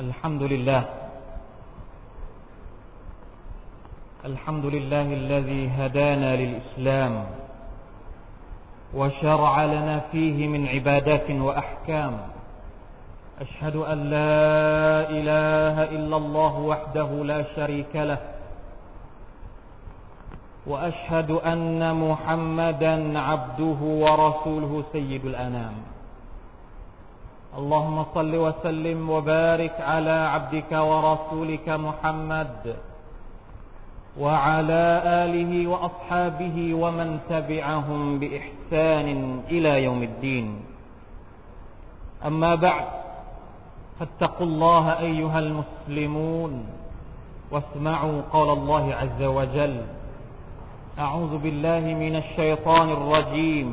الحمد لله. الحمد لله الذي هدانا للإسلام وشرع لنا فيه من عبادات وأحكام. أشهد أن لا إله إلا الله وحده لا شريك له. وأشهد أن محمدا عبده ورسوله سيد الأنام. اللهم صل وسلم وبارك على عبدك ورسولك محمد وعلى آله وأصحابه ومن تبعهم بإحسان إلى يوم الدين. أما بعد فاتقوا الله أيها المسلمون واسمعوا قول الله عز وجل. أعوذ بالله من الشيطان الرجيم.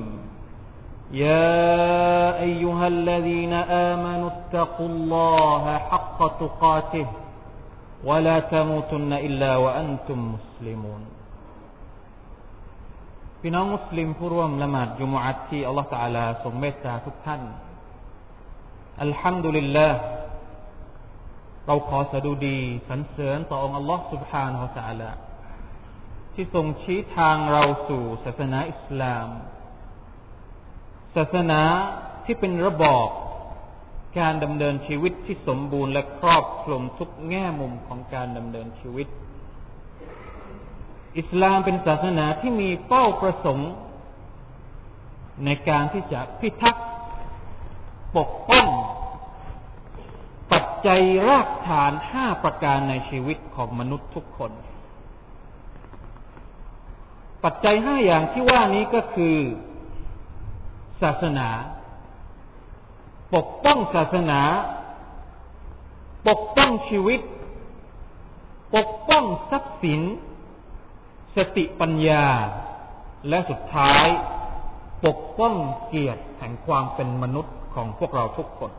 يا أيها الذين آمنوا اتقوا الله حق تقاته ولا تموتن إلا وأنتم مسلمون พี่น้องมุสลิมผู้ร่วมละหมาดจุมอัตที่อัลลอฮฺ تعالى ทรงเมตตาทุกท่าน อัลฮัมดุลิลลาห์เราขอสดุดีสรรเสริญต่อองค์อัลลอฮฺ سبحانه และ تعالى ที่ทรงชี้ทางเราสู่ศาสนาอิสลาม ศาสนาที่เป็นระบอบการดำเนินชีวิตที่สมบูรณ์และครอบคลุมทุกแง่มุมของการดำเนินชีวิต อิสลามเป็นศาสนาที่มีเป้าประสงค์ ในการที่จะพิทักษ์ปกป้องปัจจัยรากฐานห้าประการในชีวิตของมนุษย์ทุกคน ปัจจัยห้าอย่างที่ว่านี้ก็คือ ศาสนา ปกป้องศาสนา ปกป้องชีวิต ปกป้องทรัพย์สิน สติปัญญา และสุดท้าย ปกป้องเกียรติแห่งความเป็นมนุษย์ของพวกเราทุกคน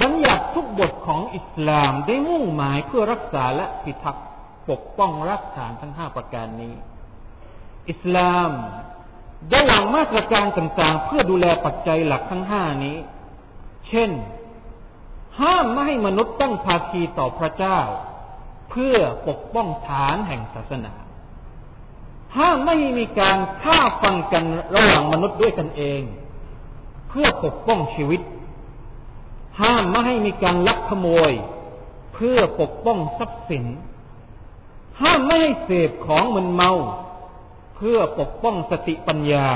บัญญัติทุกบทของอิสลามได้มุ่งหมายเพื่อรักษาและพิทักษ์ปกป้องรักฐานทั้งห้าประการนี้ อิสลาม ได้วางมาตรการต่างๆ เพื่อดูแลปัจจัยหลักทั้งห้านี้ เช่น ห้ามไม่ให้มนุษย์ตั้งภาคีต่อพระเจ้า เพื่อปกป้องฐานแห่งศาสนา ห้ามไม่มีการฆ่าฟังกันระหว่างมนุษย์ด้วยกันเอง เพื่อปกป้องชีวิต ห้ามไม่ให้มีการลักขโมย เพื่อปกป้องทรัพย์สิน ห้ามไม่ให้เสพของมึนเมา เพื่อปกป้องสติปัญญา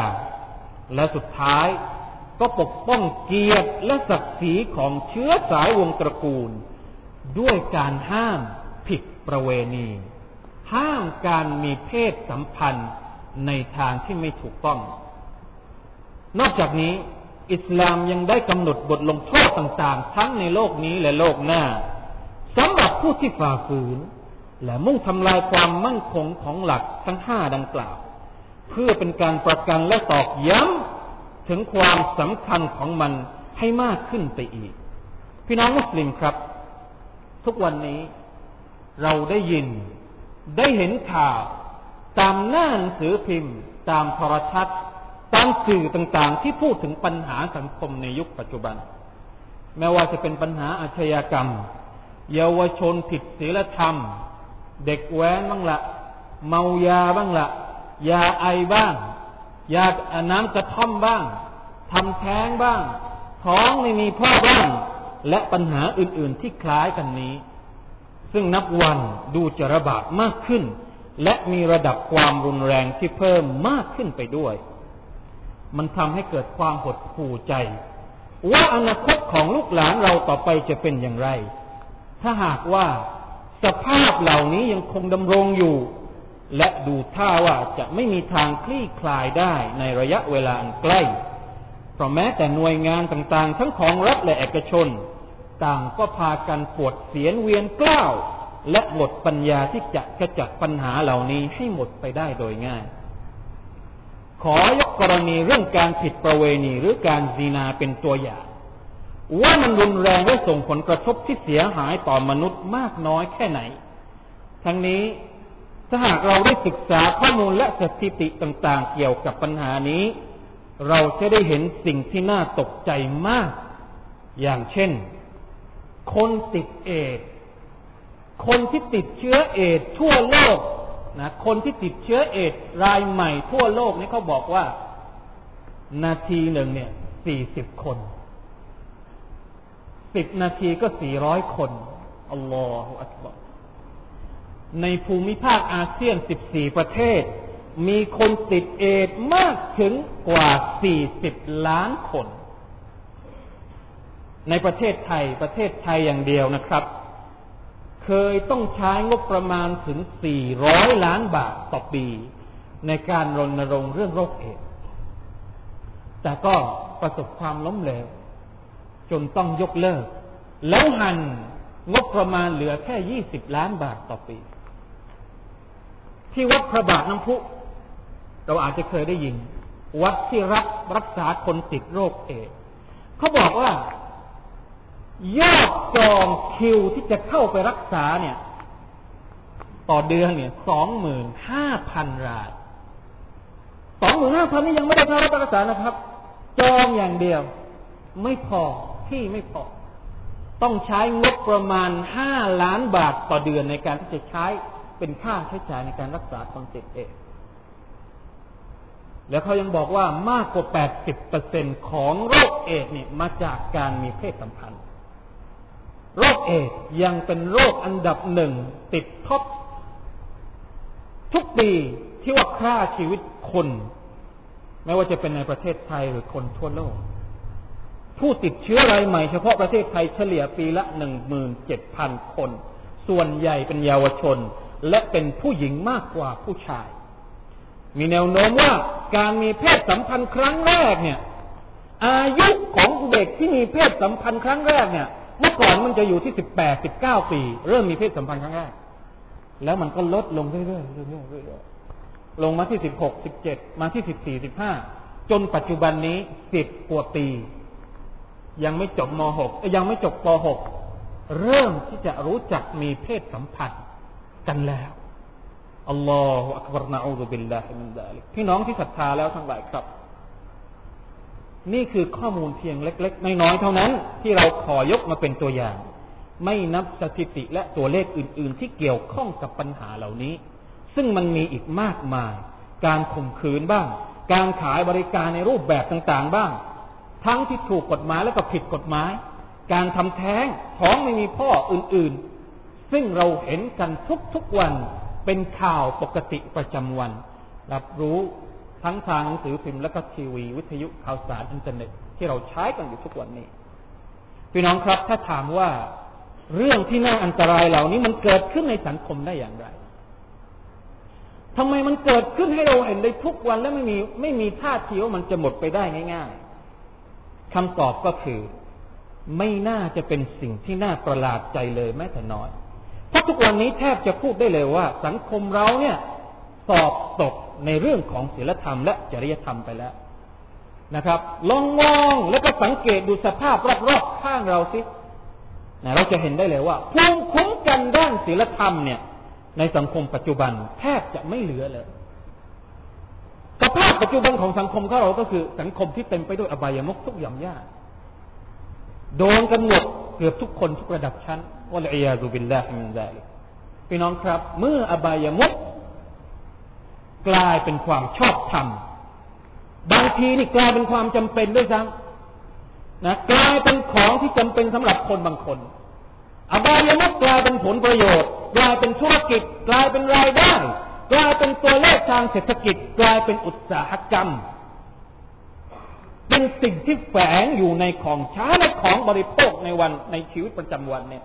และสุดท้ายก็ปกป้องเกียรติและศักดิ์ศรีของเชื้อสายวงตระกูล ด้วยการห้ามผิดประเวณี ห้ามการมีเพศสัมพันธ์ในทางที่ไม่ถูกต้อง นอกจากนี้ อิสลามยังได้กำหนดบทลงโทษต่างๆ ทั้งในโลกนี้และโลกหน้าสำหรับผู้ที่ฝ่าฝืน และมุ่งทำลายความมั่นคงของหลักทั้งห้าดังกล่าว เพื่อเป็นการประกันและตอกย้ำถึงความสำคัญของมันให้มากขึ้นไปอีก พี่น้องมุสลิมครับ ทุกวันนี้เราได้ยินได้เห็นข่าว ตามหน้าหนังสือพิมพ์ ตามโทรทัศน์ ตามสื่อต่างๆ ที่พูดถึงปัญหาสังคมในยุคปัจจุบัน แม้ว่าจะเป็นปัญหาอาชญากรรม เยาวชนผิดศีลธรรม เด็กแว้นบ้างละเมายาบ้างละ ยาไอบ้าง ยาน้ำกระท่อมบ้างทำแท้งบ้าง ท้องไม่มีพ่อบ้าง และปัญหาอื่นๆที่คล้ายกันนี้ ซึ่งนับวันดูจะระบาดมากขึ้น และมีระดับความรุนแรงที่เพิ่มมากขึ้นไปด้วย มันทำให้เกิดความหดหู่ใจ ว่าอนาคตของลูกหลานเราต่อไปจะเป็นอย่างไร ถ้าหากว่าสภาพเหล่านี้ยังคงดำรงอยู่ และดูท่าว่าจะไม่มีทางคลี่คลายได้ในระยะเวลาอันใกล้ เพราะแม้แต่หน่วยงานต่างๆ ทั้งของรัฐและเอกชน ต่างก็พากันปวดเสียนเวียนกล้าว และหมดปัญญาที่จะขจัดปัญหาเหล่านี้ให้หมดไปได้โดยง่าย ขอยกกรณีเรื่องการผิดประเวณีหรือการซีนาเป็นตัวอย่าง ว่ามันรุนแรงและส่งผลกระทบที่เสียหายต่อมนุษย์มากน้อยแค่ไหน ทั้งนี้ ถ้าหากเราได้ศึกษาข้อมูลและสถิติต่างๆ เกี่ยวกับปัญหานี้ เราจะได้เห็นสิ่งที่น่าตกใจมาก อย่างเช่น คนติดเอดคนที่ติดเชื้อเอดทั่วโลกนะคนที่ติดเชื้อเอดรายใหม่ทั่วโลกนี่เขาบอกว่า นาทีหนึ่งเนี่ยสี่สิบคนสิบนาทีก็สี่ร้อยคนอัลลอฮฺอักบาร ในภูมิภาคอาเซียนสิบสี่ประเทศ มีคนติดเอดมากถึงกว่าสี่สิบล้านคน ในประเทศไทย ประเทศไทยอย่างเดียวนะครับ เคยต้องใช้งบประมาณถึงสี่ร้อยล้านบาทต่อปี ในการรณรงค์เรื่องโรคเอดแต่ก็ประสบความล้มเหลว จนต้องยกเลิก แล้วหันงบประมาณเหลือแค่ยี่สิบล้านบาทต่อปี ที่วัดพระบาทน้ำพุ เราอาจจะเคยได้ยิน วัดที่รับรักษาคนติดโรคเอดเขาบอกว่ายอดจองคิวที่จะเข้าไปรักษาเนี่ย ต่อเดือนเนี่ยสองหมื่นห้าพันรายสองหมื่นห้าพันนี่ยังไม่ได้เข้ารับรักษานะครับ จองอย่างเดียว ไม่พอที่ไม่พอต้องใช้งบประมาณห้าล้านบาทต่อเดือนในการที่จะใช้ เป็นค่าใช้จ่ายในการรักษาคนติดเอดแล้วเขายังบอกว่ามากกว่า 80%ของโรคเอดเนี่ยมาจากการมีเพศสัมพันธ์ โรคเอดยังเป็นโรคอันดับหนึ่งติดท็อปทุกปีที่ว่าฆ่าชีวิตคน ไม่ว่าจะเป็นในประเทศไทยหรือคนทั่วโลก ผู้ติดเชื้อรายใหม่เฉพาะประเทศไทยเฉลี่ยปีละหนึ่งหมื่นเจ็ดพันคน ส่วนใหญ่เป็นเยาวชน และเป็นผู้หญิงมากกว่าผู้ชาย มีแนวโน้มว่าการมีเพศสัมพันธ์ครั้งแรกเนี่ย อายุของเด็กที่มีเพศสัมพันธ์ครั้งแรกเนี่ย เมื่อก่อนมันจะอยู่ที่สิบแปดสิบเก้าปี เริ่มมีเพศสัมพันธ์ครั้งแรก แล้วมันก็ลดลงเรื่อยๆเรื่อยๆเรื่อยๆลงมาที่สิบหกสิบเจ็ดมาที่สิบสี่สิบห้าจนปัจจุบันนี้สิบกว่าปี ยังไม่จบม .6 ยังไม่จบป .6 เริ่มที่จะรู้จักมีเพศสัมพันธ์ กันแล้วالله أكبر نعوذ بالله من ذلكพี่น้องที่ศรัทธาแล้วทั้งหลายครับ นี่คือข้อมูลเพียงเล็ก ๆ น้อยๆเท่านั้น ที่เราขอยกมาเป็นตัวอย่าง ไม่นับสถิติและตัวเลขอื่น ๆ ที่เกี่ยวข้องกับปัญหาเหล่านี้ ซึ่งมันมีอีกมากมาย การข่มขืนบ้าง การขายบริการในรูปแบบต่าง ๆ บ้าง ทั้งที่ถูกกฎหมายแล้วก็ผิดกฎหมาย การทำแท้งท้องไม่มีพ่ออื่น ๆ ซึ่งเราเห็นกันทุกๆวันเป็นข่าวปกติประจำวัน รับรู้ทั้งทางหนังสือพิมพ์และก็ทีวี วิทยุข่าวสารอินเทอร์เน็ตที่เราใช้กันอยู่ทุกวันนี้ พี่น้องครับถ้าถามว่าเรื่องที่น่าอันตรายเหล่านี้มันเกิดขึ้นในสังคมได้อย่างไรทำไมมันเกิดขึ้นให้เราเห็นได้ทุกวันและไม่มีไม่มีท่าทีว่ามันจะหมดไปได้ง่ายๆคำตอบก็คือ ไม่น่าจะเป็นสิ่งที่น่าประหลาดใจเลยแม้แต่น้อย เพราะทุกวันนี้แทบจะพูดได้เลยว่า สังคมเราเนี่ย สอบตกในเรื่องของศีลธรรมและจริยธรรมไปแล้วนะครับ ลองมองแล้วก็สังเกตดูสภาพรอบๆข้างเราสินะเราจะเห็นได้เลยว่าภูมิคุ้มกันด้านศีลธรรมเนี่ย ในสังคมปัจจุบันแทบจะไม่เหลือเลยสภาพปัจจุบันของสังคมของเราก็คือสังคมที่เต็มไปด้วยอบายมุกทุกอย่างยากโดนกันหมดเกือบทุกคนทุกระดับชั้น วะลัยยาซุบิลลาฮิมินซาลิกพี่น้องครับ เมื่ออบายมุกกลายเป็นความชอบธรรมบางทีนี่กลายเป็นความจำเป็นด้วยซ้ำนะกลายเป็นของที่จำเป็นสำหรับคนบางคน อบายมุกกลายเป็นผลประโยชน์ กลายเป็นธุรกิจ กลายเป็นรายได้ กลายเป็นตัวเลขทางเศรษฐกิจ กลายเป็นอุตสาหกรรม เป็นสิ่งที่แฝงอยู่ในของใช้และของบริโภคในวันในชีวิตประจำวันเนี่ย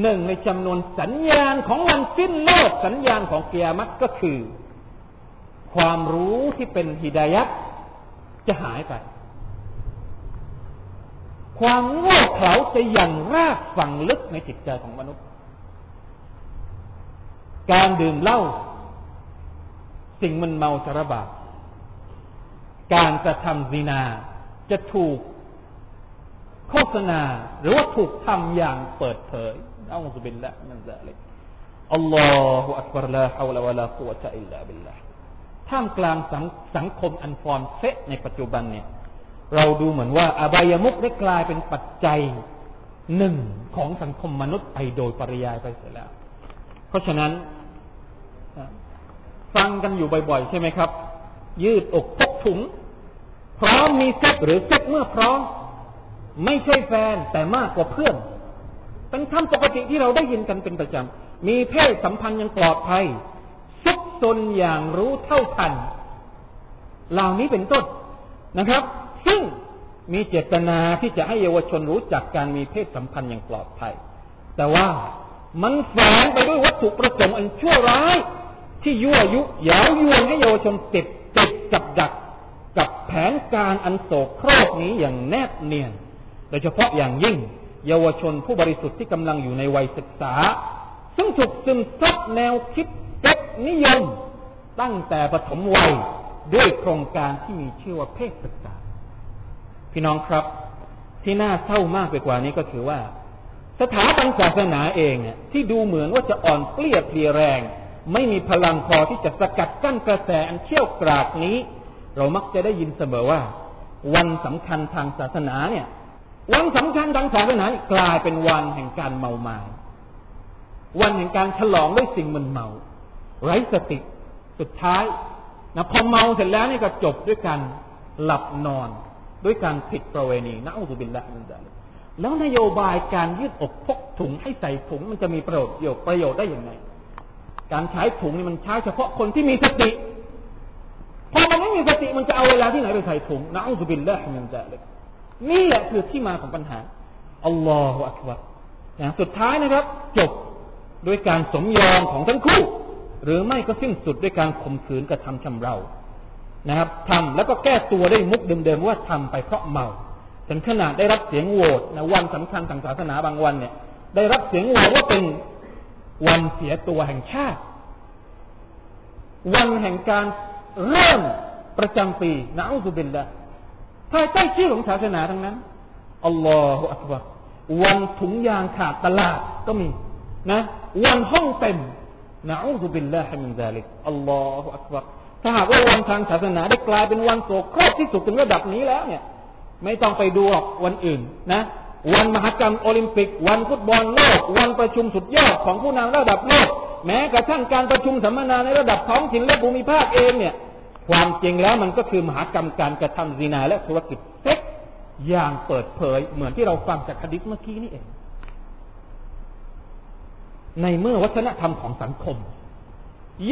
หนึ่งในจำนวนสัญญาณของวันสิ้นโลกสัญญาณของเกิยามัตก็คือ ความรู้ที่เป็นฮิดายัตจะหายไป ความโง่เขลาจะยังรากฝังลึกในจิตใจของมนุษย์ การดื่มเหล้าสิ่งมันเมาสารบาปการกระทำซีนาจะถูกโฆษณาหรือว่าถูกทำอย่างเปิดเผย อัลลอฮฺบิลละนั่นแหละเลยالله أكبر لا حول ولا قوة إلا باللهท่ามกลางสังสังคมอันฟอนเฟะในปัจจุบันเนี่ย เราดูเหมือนว่า อบายมุขได้กลายเป็นปัจจัยหนึ่งของสังคมมนุษย์ไปโดยปริยายไปเสียแล้ว เพราะฉะนั้นฟังกันอยู่บ่อยๆ ใช่ไหมครับ ยืดอกพกถุง พร้อมมีเซ็กหรือเซ็กเมื่อพร้อม ไม่ใช่แฟนแต่มากกว่าเพื่อน เป็นคำปกติที่เราได้ยินกันเป็นประจำ มีเพศสัมพันธ์ยังปลอดภัย ซุกซนอย่างรู้เท่าทัน เหล่านี้เป็นต้นนะครับ ซึ่งมีเจตนาที่จะให้เยาวชนรู้จักการมีเพศสัมพันธ์อย่างปลอดภัย แต่ว่ามันแฝงไปด้วยวัตถุประสงค์อันชั่วร้าย ที่ยั่วยุยาวยวนให้เยาวชนติดติดกับดักกับแผนการอันโศกครอบนี้อย่างแนบเนียน โดยเฉพาะอย่างยิ่ง เยาวชนผู้บริสุทธิ์ที่กำลังอยู่ในวัยศึกษา ซึ่งถูกซึมซับแนวคิดเซ็กนิยม ตั้งแต่ปฐมวัยด้วยโครงการที่มีชื่อว่าเพศศึกษา พี่น้องครับ ที่น่าเศร้ามากไปกว่านี้ก็คือว่า สถาบันศาสนาเองเนี่ยที่ดูเหมือนว่าจะอ่อนเปลี้ยเพลียแรง ไม่มีพลังพอที่จะสกัดกั้นกระแสอันเชี่ยวกรากนี้ เรามักจะได้ยินเสมอว่า วันสำคัญทางศาสนาเนี่ย วันสำคัญทางศาสนากลายเป็นวันแห่งการเมาไมา้วันแห่งการฉลองด้วยสิ่งมันเมา ไร้สติสุดท้ายนะพอเมาเสร็จแล้วนี่ก็จบด้วยการหลับนอน ด้วยการผิดประเวณีนะอุบิลละมินดาลแล้วนโยบายการยืดอกพกถุงให้ใส่ถุงมันจะมีประโยชน์ประโยชน์ได้อย่างไรการใช้ถุงนี่มันใช้เฉพาะคนที่มีสติพอมันไม่มีสติมันจะเอาเวลาที่ไหนไปใส่ถุงนะอุบิลละมินดาล นี่แหละคือที่มาของปัญหาอัลลอฮฺอักบารนะสุดท้ายนะครับ จบด้วยการสมยอมของทั้งคู่ หรือไม่ก็สิ้นสุดด้วยการข่มขืนกระทำชำเรานะครับทำแล้วก็แก้ตัวได้มุกเดิมๆว่าทำไปเพราะเมาถึงขนาดได้รับเสียงโหวตนะวันสำคัญทางศาสนาบางวันเนี่ย ได้รับเสียงโหวตว่าเป็นวันเสียตัวแห่งชาติ วันแห่งการเริ่มประจำปีนะอัลลอฮฺบิลละ ภายใต้ชื่อของศาสนาทั้งนั้นالله أكبر วันถุงยางขาดตลาดก็มีนะวันห้องเต็มنعوذ بالله من ذلك الله أكبر ถ้าหากว่าวันทางศาสนาได้กลายเป็นวันโสโครกที่สุดถึงระดับนี้แล้วเนี่ย ไม่ต้องไปดูหรอกวันอื่นนะวันมหกรรมโอลิมปิก วันฟุตบอลโลก วันประชุมสุดยอดของผู้นำระดับโลก แม้กระทั่งการประชุมสัมมนาในระดับท้องถิ่นและภูมิภาคเองเนี่ย ความจริงแล้วมันก็คือมหากรรมการกระทำซีนาและธุรกิจเซ็กอย่างเปิดเผย เหมือนที่เราฟังจากคดิษเมื่อกี้นี่เอง ในเมื่อวัฒนธรรมของสังคม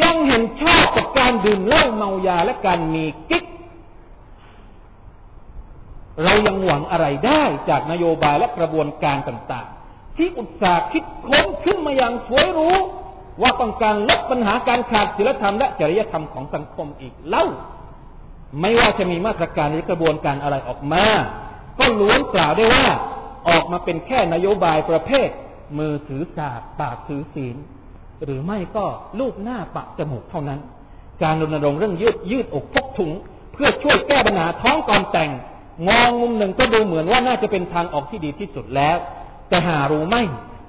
ยังเห็นชอบกับการดื่มเหล้าเมายาและการมีกิ๊กเรายังหวังอะไรได้จากนโยบายและกระบวนการต่าง ๆ ที่อุตสาห์คิดค้นขึ้นมาอย่างสวยรู้ ว่าต้องการลดปัญหาการขาดศีลธรรมและจริยธรรมของสังคมอีกเล่า ไม่ว่าจะมีมาตรการหรือกระบวนการอะไรออกมา ก็ล้วนกล่าวได้ว่าออกมาเป็นแค่นโยบายประเภท มือถือศาสตร์ปากถือศีล หรือไม่ก็ลูบหน้าปะจมูกเท่านั้น การรณรงค์เรื่องยืดยืดอกพกถุง เพื่อช่วยแก้ปัญหาท้องก่อนแต่งมองมุมหนึ่งก็ดูเหมือนว่าน่าจะเป็นทางออกที่ดีที่สุดแล้ว แต่หารู้ไหม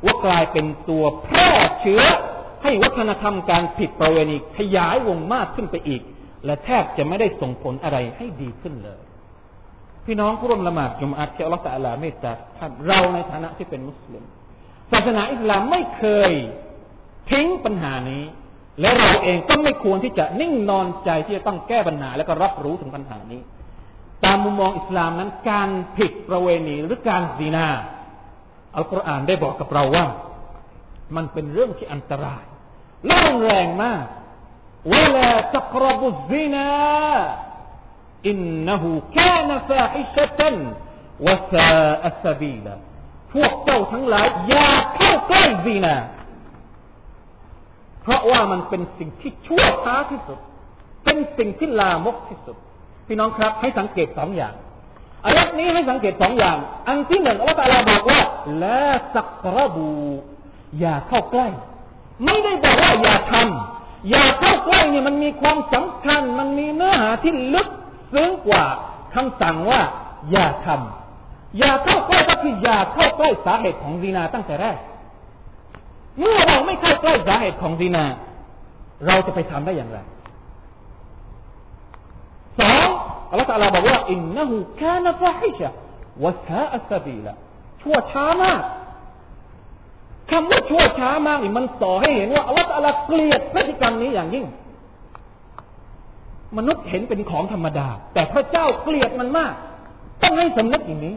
ว่ากลายเป็นตัวแพร่เชื้อ ให้วัฒนธรรมการผิดประเวณีขยายวงมากขึ้นไปอีก และแทบจะไม่ได้ส่งผลอะไรให้ดีขึ้นเลย พี่น้องผู้ร่วมละหมาดจุมอัดที่อัลลอฮฺตะลาเมตตาเราในฐานะที่เป็นมุสลิมศาสนาอิสลามไม่เคยทิ้งปัญหานี้ และเราเองก็ไม่ควรที่จะนิ่งนอนใจที่จะต้องแก้ปัญหา และก็รับรู้ถึงปัญหานี้ ตามมุมมองอิสลามนั้น การผิดประเวณีหรือการซีนาอัลกุรอานได้บอกกับเราว่า มันเป็นเรื่องที่อันตราย ละรุนแรงมากเวลาตกรบุซีนาอินนหูแค่นฟาฮิชตันวะซาอัสบีลพวกเจ้าทั้งหลายอย่าเข้าใกล้ซีนาเพราะว่ามันเป็นสิ่งที่ชั่วช้าที่สุด เป็นสิ่งที่ลามกที่สุด พี่น้องครับ ให้สังเกตสองอย่างอายัดนี้ให้สังเกตสองอย่าง อันที่หนึ่งอัลลอฮฺตาลาบอกว่าละสักรบูอย่าเข้าใกล้ ไม่ได้บอกว่าอย่าทำอย่าเข้าใกล้เนี่ยมันมีความสำคัญ มันมีเนื้อหาที่ลึกซึ้งกว่าคำสั่งว่า อย่าทำอย่าเข้าใกล้ก็คืออย่าเข้าใกล้สาเหตุของดีนาตั้งแต่แรก เมื่อเราไม่เข้าใกล้สาเหตุของดีนา เราจะไปทำได้อย่างไรสองอัลลอฮฺตาลาบอกว่าอินนหูคานฟาฮิชะวะซาอัสบีละชั่วช้ามาก คำว่าชั่วช้ามากนี่มันสอให้เห็นว่าอัลลอฮฺตาลาเกลียดพฤติกรรมนี้อย่างยิ่ง มนุษย์เห็นเป็นของธรรมดา แต่พระเจ้าเกลียดมันมาก ต้องให้สำนึกอย่างนี้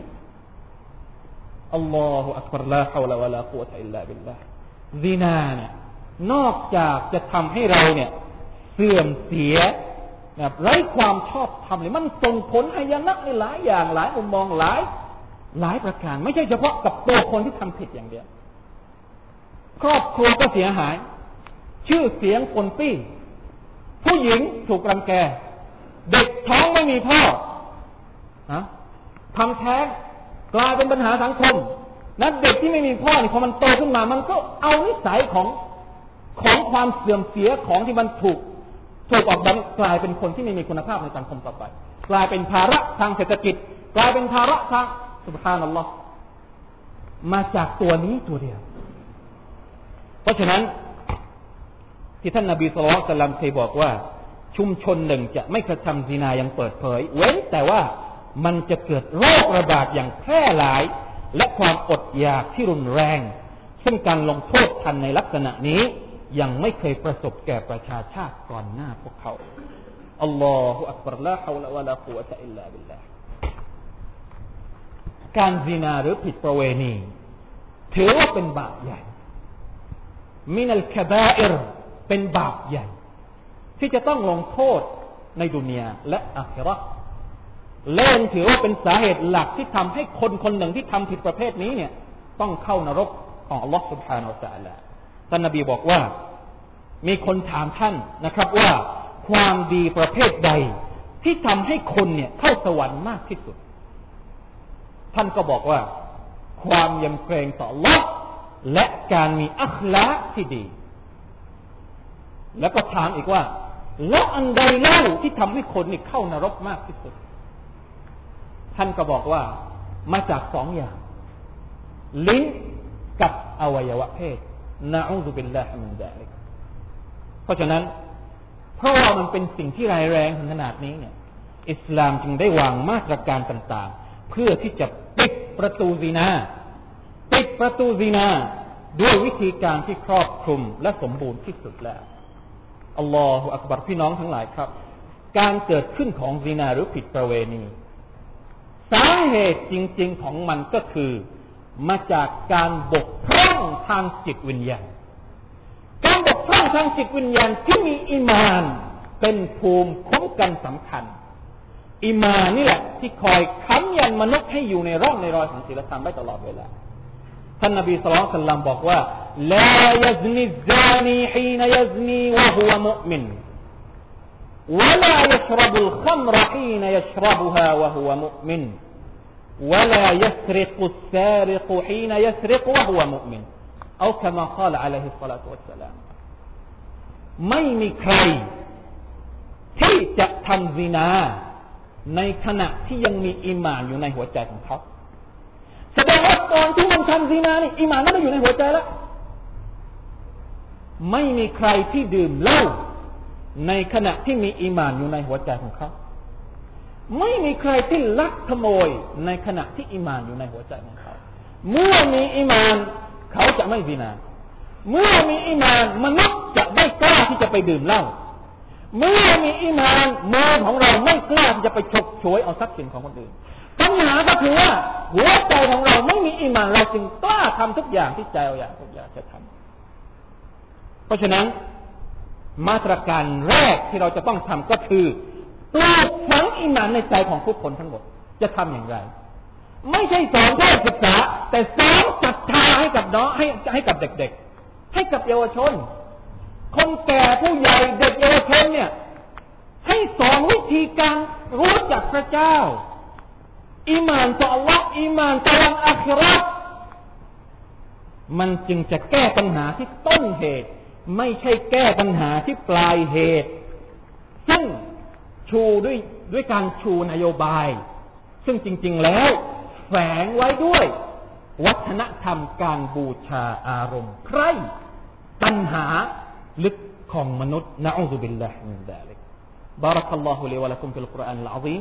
อัลลอฮฺอักบารลาฮาวลาวะลากุตอิลลาบิลลาซีนาเนี่ยนอกจากจะทำให้เราเนี่ย เสื่อมเสียนะไร้ความชอบธรรมเลยมันส่งผลให้ยนักในหลายอย่างหลายมุมมองหลาย หลายประการ ไม่ใช่เฉพาะกับตัวคนที่ทำผิดอย่างเดียว ครอบครัวก็เสียหาย ชื่อเสียงคนปี้ ผู้หญิงถูกรังแก เด็กท้องไม่มีพ่อนะทำแท้งกลายเป็นปัญหาสังคมนักเด็กที่ไม่มีพ่อนี่พอมันโตขึ้นมา มันก็เอานิสัยของของความเสื่อมเสียของที่มันถูกถูกออกแบบกลายเป็นคนที่ไม่มีคุณภาพในสังคมต่อไป กลายเป็นภาระทางเศรษฐกิจ กลายเป็นภาระทางสุภานัลลอฮ์มาจากตัวนี้ตัวเดียว ราะฉะนั้นที่ท่านนาบีสุลต่านเคยบอกว่า ชุมชนหนึ่งจะไม่กระทำซีนายังเปิดเผย เว้นแต่ว่ามันจะเกิดโรคระบาดอย่างแพร่หลาย และความอดอยากที่รุนแรง ซึ่งการลงโทษทันในลักษณะนี้ยังไม่เคยประสบแก่ประชาชาติก่อนหน้าพวกเขาอัลลอฮฺอักบารละฮาวละวะลากุวะตะอิลลาบิลลาการซินาหรือผิดประเวณี ถือว่าเป็นบาปใหญ่ มินัลคาบาอิรเป็นบาปใหญ่ ที่จะต้องลงโทษในดุนยาและอาคิราเล่นถือว่าเป็นสาเหตุหลักที่ทำให้คนคนหนึ่งที่ทำผิดประเภทนี้เนี่ย ต้องเข้านรกของอัลลอฮฺสุบฮานาอัลลอฮฺท่านนบีบอกว่า มีคนถามท่านนะครับว่าความดีประเภทใด ที่ทำให้คนเนี่ยเข้าสวรรค์มากที่สุด ท่านก็บอกว่า ความยำเกรงต่ออัลลอฮ และการมีอัคละที่ดี แล้วก็ถามอีกว่า แล้วอันใดเล่าที่ทำให้คนนี่เข้านรกมากที่สุด ท่านก็บอกว่ามาจากสองอย่าง ลิ้นกับอวัยวะเพศนะอูซุบิลลาฮิมินดาลิกเพราะฉะนั้น เพราะว่ามันเป็นสิ่งที่ร้ายแรงถึงขนาดนี้เนี่ย อิสลามจึงได้วางมาตรการต่าง ๆ เพื่อที่จะปิดประตูซีนา ปิดประตูซีนาด้วยวิธีการที่ครอบคลุมและสมบูรณ์ที่สุดแล้วอัลลอฮฺอักบัรพี่น้องทั้งหลายครับ การเกิดขึ้นของซีนาหรือผิดประเวณี สาเหตุจริง ๆของมันก็คือ มาจากการบกพร่องทางจิตวิญญาณ การบกพร่องทางจิตวิญญาณที่มีอิมาน เป็นภูมิคุ้มกันสำคัญอิมานนี่แหละที่คอยค้ำยันมนุษย์ให้อยู่ในร่องในรอยของศีลธรรมได้ตลอดเวลา ท่านนบีสุลต่านลัมบอกว่าลายซนิซานีฮีนยซนีวะฮุวมุมิน ولا يشرب الخمر حين يشربها وهو مؤمن ولا يسرق السارق حين يسرق وهو مؤمن أو كما قال عليه الصلاة والسلام ไม่มีใคร ที่จะทำซินา ในขณะที่ยังมีอิมานอยู่ในหัวใจของเขา แสดงว่าตอนที่มันทำซินานี่อิมานไม่ได้อยู่ในหัวใจแล้ว ไม่มีใครที่ดื่มเหล้าในขณะที่มีอิมานอยู่ในหัวใจของเขา ไม่มีใครที่ลักขโมยในขณะที่อิมานอยู่ในหัวใจของเขา เมื่อมีอิมาน เขาจะไม่ดีนา เมื่อมีอิมานมนุษย์จะไม่กล้าที่จะไปดื่มเหล้า เมื่อมีอิมานมือของเราไม่กล้าที่จะไปฉกฉวยเอาทรัพย์สินของคนอื่น ปัญหาก็คือว่าหัวใจของเราไม่มีอิมานเราจึงกล้าทำทุกอย่างที่ใจเราอยากทุกอย่างจะทำเพราะฉะนั้น มาตรการแรกที่เราจะต้องทำก็คือปลูกฝังอิมานในใจของผู้คนทั้งหมดจะทำอย่างไร ไม่ใช่สอนแค่ศึกษา แต่สอนศรัทธาให้กับน้องให้ให้กับเด็ก ๆ ให้กับเยาวชน คนแก่ผู้ใหญ่เด็กเยาวชนเนี่ย ให้สอนวิธีการรู้จักพระเจ้า อิมานต่อ Allah อิมานต่อวันอัครามันจึงจะแก้ปัญหาที่ต้นเหตุ ไม่ใช่แก้ปัญหาที่ปลายเหตุ ซึ่งชูด้วยด้วยการชูนโยบาย ซึ่งจริง ๆแล้ว แฝงไว้ด้วย วัฒนธรรมการบูชาอารมณ์ ใครปัญหาลึกของมนุษย์نعوذ بالله من ذلك بارك الله لي ولكم في القرآن العظيم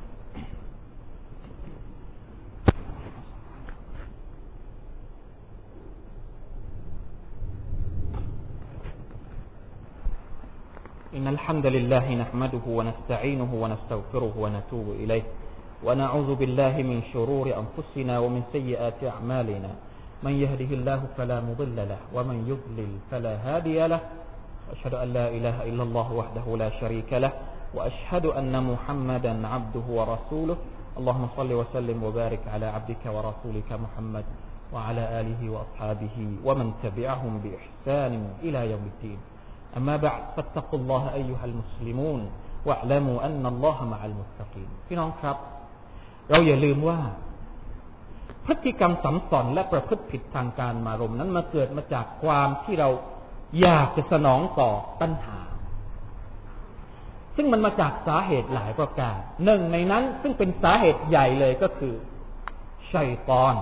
إن الحمد لله نحمده ونستعينه ونستغفره ونتوب إليه ونعوذ بالله من شرور أنفسنا ومن سيئات أعمالنا. من يهده الله فلا مضل له ومن يضلل فلا هادي له. أشهد أن لا إله إلا الله وحده لا شريك له وأشهد أن محمدا عبده ورسوله. اللهم صل وسلم وبارك على عبدك ورسولك محمد وعلى آله وأصحابه ومن تبعهم بإحسان إلى يوم الدين. أما بعد فاتقوا الله أيها المسلمون واعلموا أن الله مع المتقين พี่น้องครับ เราอย่าลืมว่า พฤติกรรมสัมสอนและประพฤติผิดทางการมารมนั้นมาเกิดมาจากความที่เราอยากจะสนองต่อตัณหา ซึ่งมันมาจากสาเหตุหลายประการหนึ่งในนั้นซึ่งเป็นสาเหตุใหญ่เลยก็คือ ชัยตอน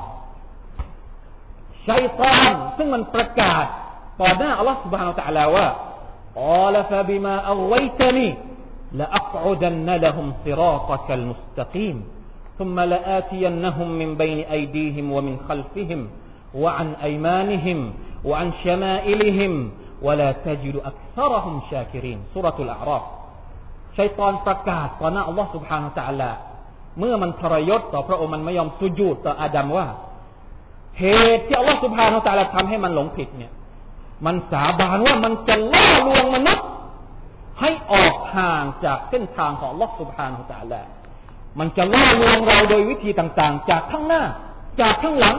ชัยตอน ซึ่งมันประกาศต่อหน้าอัลลอฮฺ سبحانه และ تعالى ว่า قال فبما أغويتني لأقعدن لهم صراطك المستقيم ثم لآتينهم من بين أيديهم ومن خلفهم وعن أيمانهم وعن شمائلهم ولا تجد أكثرهم شاكرين سورة الأعراف ชัยตอนประกาศต่อหน้าอัลลอฮ์ سبحانه และ تعالى เมื่อมันทรยศต่อพระองค์มันไม่ยอมสุญูดต่ออาดัมว่า เหตุที่อัลลอฮ์ سبحانه และ تعالى ทำให้มันหลงผิดเนี่ย มันสาบานว่ามันจะล่อลวงมนุษย์ให้ออกห่างจากเส้นทางของลอสุภานของตาแลมันจะล่อลวงเราโดยวิธีต่างๆ จากข้างหน้า จากข้างหลัง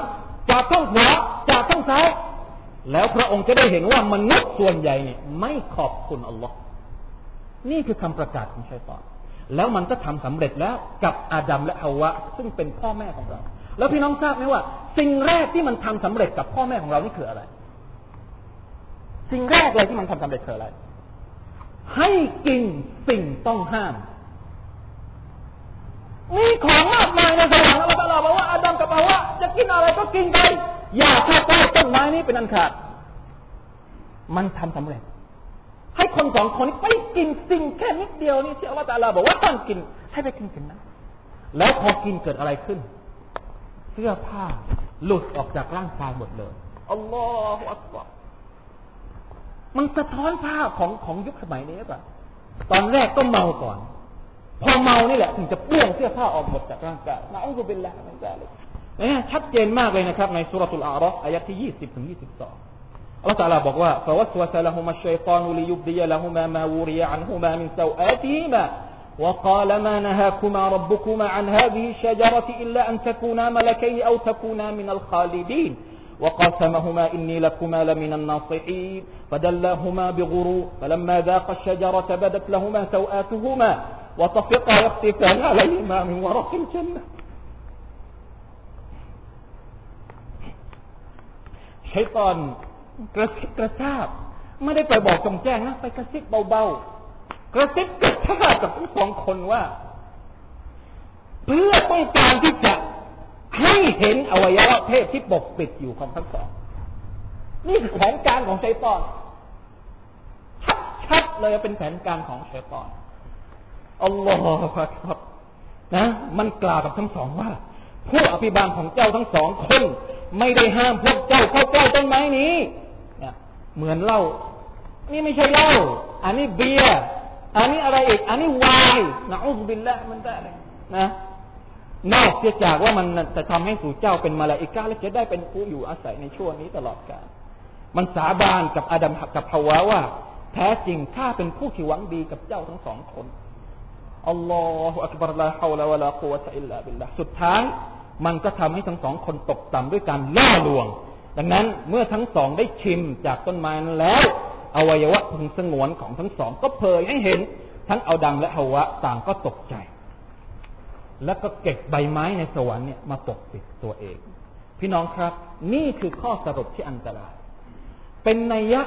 จากข้างขวาจากข้างซ้าย แล้วพระองค์จะได้เห็นว่ามนุษย์ส่วนใหญ่เนี่ยไม่ขอบคุณอัลลอฮ์นี่คือคำประกาศของชัยตอน แล้วมันก็ทำสำเร็จแล้วกับอาดัมและฮาวะ ซึ่งเป็นพ่อแม่ของเรา แล้วพี่น้องทราบไหมว่า สิ่งแรกที่มันทำสำเร็จกับพ่อแม่ของเรานี่คืออะไร สิ่งแรกเลยที่มันทำสำเร็จคืออะไร ให้กินสิ่งต้องห้าม มีของมากมายในสวรรค์อัลลอฮฺบอกว่าอาดัมกับอาวะจะกินอะไรก็กินไป อย่าเข้าใกล้ต้นไม้นี้เป็นอันขาด มันทำสำเร็จ ให้คนสองคนไปกินสิ่งแค่นิดเดียวนี่ที่อัลลอฮฺบอกว่าต้องกิน ให้ไปกินกันนะ แล้วพอกินเกิดอะไรขึ้น เสื้อผ้าหลุดออกจากร่างกายหมดเลยอัลลอฮฺอักบาร มันสะท้อนภาพของของยุคสมัยนี้ป่ะตอนแรกก็เมาก่อน พอเมานี่แหละถึงจะเปลื้องเสื้อผ้าออกหมดจากร่างกายนะอัลลอฮฺเป็นละมันจะเลยนี่ชัดเจนมากเลยนะครับ ในสุรทูลอารอฟอายะที่ยี่สิบถึงยี่สิบสองอัลลอฮฺตาลาบอกว่า فوسوس لهما الشيطان ليبدي لهما ما وري عنهما من سوآتهما وقال ما نهاكما ربكما عن هذه الشجرة إلا أن تكونا ملكين أو تكونا من الخالدين وقاسمهما إني لكما لمن الناصحين فدلاهما بغرور فلما ذاق الشجرة بدت لهما سوآتهما وطفقا يختفان عليهما من ورق الجنة ชัยตอนกระซิบกระซาบไม่ได้ไปบอกจงแจ้งนะไปกระซิบเบาๆกระซิบกระซาบกับทั้งสองคนว่า เพื่อต้องการที่จะ ให้เห็นอวัยวะเพศที่ปกปิดอยู่ของทั้งสอง นี่คือแผนการของชัยตอน ชัดๆเลยเป็นแผนการของชัยตอนอัลลอฮฺครับนะ มันกล่าวกับทั้งสองว่า ผู้อภิบาลของเจ้าทั้งสองคนไม่ได้ห้ามพวกเจ้าเข้าใกล้ต้นไม้นี้เนี่ยเหมือนเหล้านี่ไม่ใช่เหล้าอันนี้เบียร์อันนี้อะไรอีก อันนี้วายนะอุบิลละมันได้นะ นอกเสียจากว่ามันจะทำให้สู่เจ้าเป็นมาลาอิกาและจะได้เป็นผู้อยู่อาศัยในช่วงนี้ตลอดกาลมันสาบานกับอาดัมกับฮาวาว่า แท้จริงข้าเป็นผู้ที่หวังดีกับเจ้าทั้งสองคนอัลลอฮฺอักบารลาฮาวลาวะลากุวะตะอิลลาบิลลาสุดท้ายมันก็ทำให้ทั้งสองคนตกต่ำด้วยการล่อลวง ดังนั้นเมื่อทั้งสองได้ชิมจากต้นไม้นั้นแล้ว อวัยวะพึงสงวนของทั้งสองก็เผยให้เห็น ทั้งเอาดังและฮาวะต่างก็ตกใจ แล้วก็เก็บใบไม้ในสวรรค์เนี่ยมาปกปิดตัวเอง พี่น้องครับ นี่คือข้อสรุปที่อันตราย เป็นนัยยะ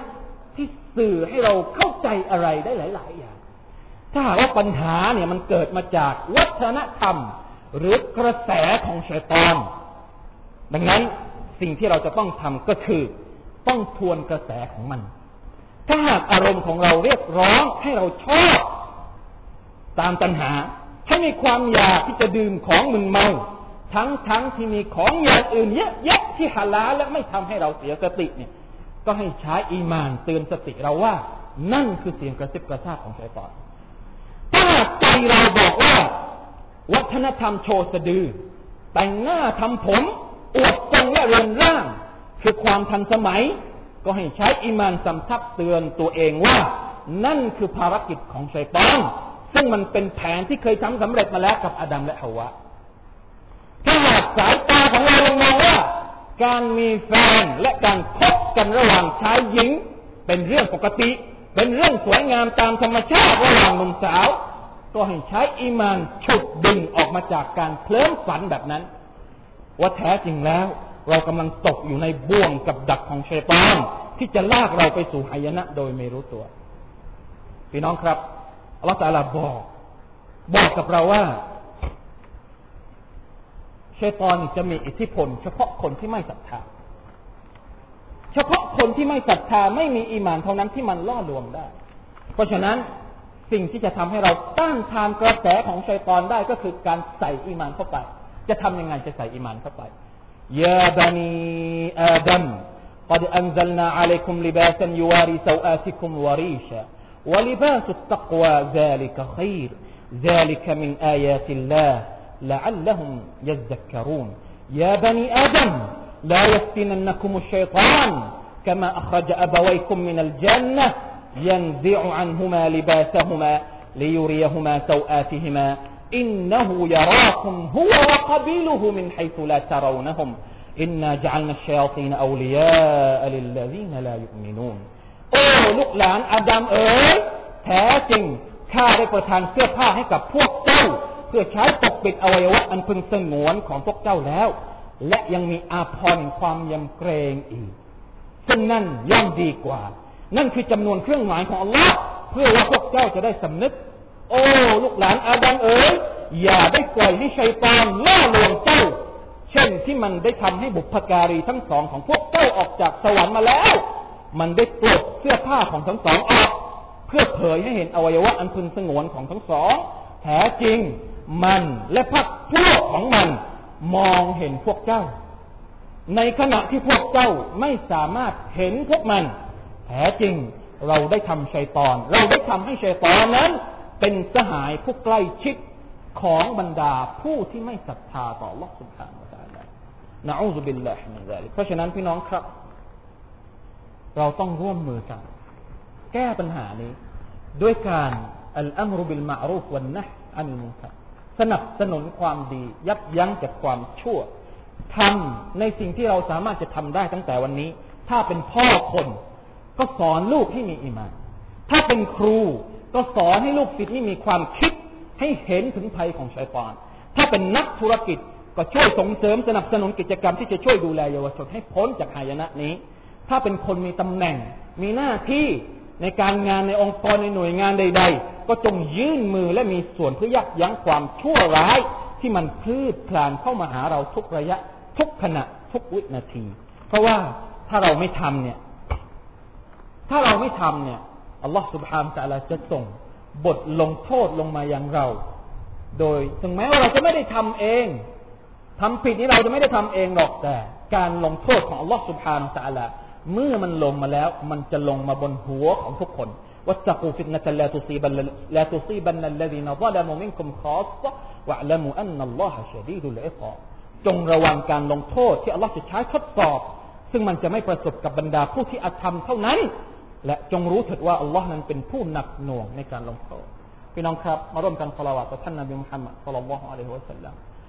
ที่สื่อให้เราเข้าใจอะไรได้หลาย ๆ อย่าง ถ้าหากว่าปัญหาเนี่ยมันเกิดมาจากวัฒนธรรม หรือกระแสของชัยตอน ดังนั้นสิ่งที่เราจะต้องทำก็คือ ต้องทวนกระแสของมัน ถ้าหากอารมณ์ของเราเรียกร้องให้เราชอบ ตามตัณหา ให้มีความอยากที่จะดื่มของมึนเมา ทั้งทั้งที่มีของอย่างอื่นเยอะแยะที่หาลาและไม่ทำให้เราเสียสติเนี่ย ก็ให้ใช้อีมานเตือนสติเราว่า นั่นคือเสียงกระซิบกระซาบของชัยตอนถ้าใจเราบอกว่า วัฒนธรรมโชว์สะดือ แต่งหน้าทำผมอวดทรงและเรือนร่าง คือความทันสมัย ก็ให้ใช้อิมานสำทับเตือนตัวเองว่า นั่นคือภารกิจของชัยตอน ซึ่งมันเป็นแผนที่เคยทำสำเร็จมาแล้วกับอาดัมและฮาวะถ้าหากสายตาของเรามองว่า การมีแฟนและการคบกันระหว่างชายหญิง เป็นเรื่องปกติ เป็นเรื่องสวยงามตามธรรมชาติระหว่างหนุ่มสาว ก็ให้ใช้อิมานฉุดดึงออกมาจากการเคลิ้มฝันแบบนั้น ว่าแท้จริงแล้ว เรากำลังตกอยู่ในบ่วงกับดักของเชตานที่จะลากเราไปสู่หายนะโดยไม่รู้ตัว พี่น้องครับ อัลลอฮฺตาลาบอก บอกกับเราว่าชัยตอนจะมีอิทธิพล เฉพาะคนที่ไม่ศรัทธา เฉพาะคนที่ไม่ศรัทธาไม่มีอีมานเท่านั้นที่มันล่อลวงได้ เพราะฉะนั้นสิ่งที่จะทำให้เราต้านทานกระแสของชัยตอนได้ก็คือการใส่อีมานเข้าไป จะทำยังไงจะใส่อีมานเข้าไปยาบานีอาดัม قد أنزلنا عليكم لباسا يواري سوآتكم وريشا ولباس التقوى ذلك خير. ذلك من آيات الله لعلهم يذكرون. يا بني آدم لا يفتننكم الشيطان كما أخرج أبويكم من الجنة ينزع عنهما لباسهما ليريهما سوآتهما. إنه يراكم هو وقبيله من حيث لا ترونهم. إنا جعلنا الشياطين أولياء للذين لا يؤمنون. โอ้ลูกหลานอาดัมเอ๋ยแท้จริงข้าได้ประทานเสื้อผ้าให้กับพวกเจ้า เพื่อใช้ปกปิดอวัยวะอันพึงสงวนของพวกเจ้าแล้ว และยังมีอาภรณ์ความยำเกรงอีก ซึ่งนั่นย่อมดีกว่า นั่นคือจำนวนเครื่องหมายของอัลลอฮ์เพื่อว่าพวกเจ้าจะได้สำนึก โอ้ลูกหลานอาดัมเอ๋ยอย่าได้ปล่อยให้ชัยตอนล่อลวงเจ้า เช่นที่มันได้ทำให้บุพการีทั้งสองของพวกเจ้าออกจากสวรรค์มาแล้ว มันได้ปลดเสื้อผ้าของทั้งสองออก เพื่อเผยให้เห็นอวัยวะอันพึงสงวนของทั้งสองแท้จริงมันและพักพวกของมันมองเห็นพวกเจ้า ในขณะที่พวกเจ้าไม่สามารถเห็นพวกมันแท้จริงเราได้ทำชัยตอน เราได้ทำให้ชัยตอนนั้น เป็นสหายผู้ใกล้ชิดของบรรดาผู้ที่ไม่ศรัทธาต่อลอสุภานะ نعوذ بالله من ذلك เพราะฉะนั้นพี่น้องครับ เราต้องร่วมมือกัน แก้ปัญหานี้ ด้วยการالأمر بالمعروف والنهي عن المنكر สนับสนุนความดี ยับยั้งจากความชั่วทำในสิ่งที่เราสามารถจะทำได้ตั้งแต่วันนี้ ถ้าเป็นพ่อคนก็สอนลูกให้มีอิมาน ถ้าเป็นครูก็สอนให้ลูกศิษย์นี่มีความคิดให้เห็นถึงภัยของชายปอน ถ้าเป็นนักธุรกิจก็ช่วยส่งเสริมสนับสนุนกิจกรรมที่จะช่วยดูแลเยาวชนให้พ้นจากหายนะนี้ ถ้าเป็นคนมีตำแหน่ง มีหน้าที่ในการงานในองค์กรในหน่วยงานใด ๆ ก็จงยื่นมือและมีส่วนเพื่อยับยั้งความชั่วร้ายที่มันคลืดคลานเข้ามาหาเราทุกระยะ ทุกขณะทุกวินาที เพราะว่าถ้าเราไม่ทำเนี่ย ถ้าเราไม่ทำเนี่ยอัลลอฮฺสุบฮานตะลาจะส่งบทลงโทษลงมาอย่างเรา โดยถึงแม้ว่าเราจะไม่ได้ทำเองทำผิดนี้เราจะไม่ได้ทำเองหรอกแต่ การลงโทษของอัลลอฮฺสุบฮานตะลา เมื่อมันลงมาแล้ว มันจะลงมาบนหัวของทุกคนวัตกูฟิตนะลาตุซีบันลาตุซีบันนัลลดีนซาลามุมินคุมคอสวะละมุอันนัลลอฮะชดีดุลอิกอจงระวังการลงโทษที่อัลลอฮ์จะใช้ทดสอบ ซึ่งมันจะไม่ประสบกับบรรดาผู้ที่อาธรรมเท่านั้น และจงรู้เถิดว่าอัลลอฮ์นั้นเป็นผู้หนักหน่วงในการลงโทษพี่น้องครับ มาร่วมกันสละวะต่อท่านนบีมุฮัมมัดสุลลัลลอฮุอะลัยฮิวะสัลลัม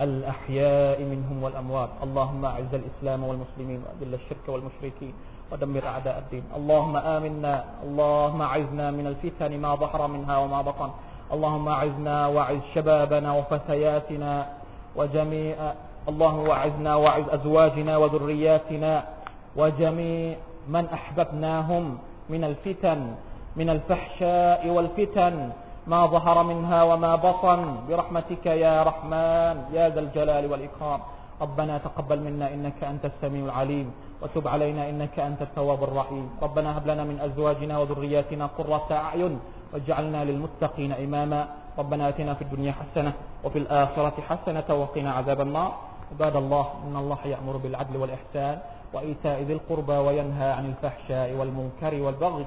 الأحياء منهم والأموات. اللهم أعز الإسلام والمسلمين وأذل الشرك والمشركين ودمر أعداء الدين. اللهم آمنا. اللهم أعزنا من الفتن ما ظهر منها وما بطن. اللهم أعزنا وأعز شبابنا وفتياتنا وجميع اللهم وأعزنا وأعز أزواجنا وذرياتنا وجميع من أحببناهم من الفتن من الفحشاء والفتن ما ظهر منها وما بطن برحمتك يا رحمن يا ذا الجلال والإكرام. ربنا تقبل منا إنك أنت السميع العليم وتب علينا إنك أنت التواب الرحيم. ربنا هب لنا من أزواجنا وذرياتنا قرة أعين واجعلنا للمتقين إماما. ربنا آتنا في الدنيا حسنة وفي الآخرة حسنة وقنا عذاب النار. عباد الله إن الله يأمر بالعدل والإحسان وإيتاء ذي القربى وينهى عن الفحشاء والمنكر والبغي.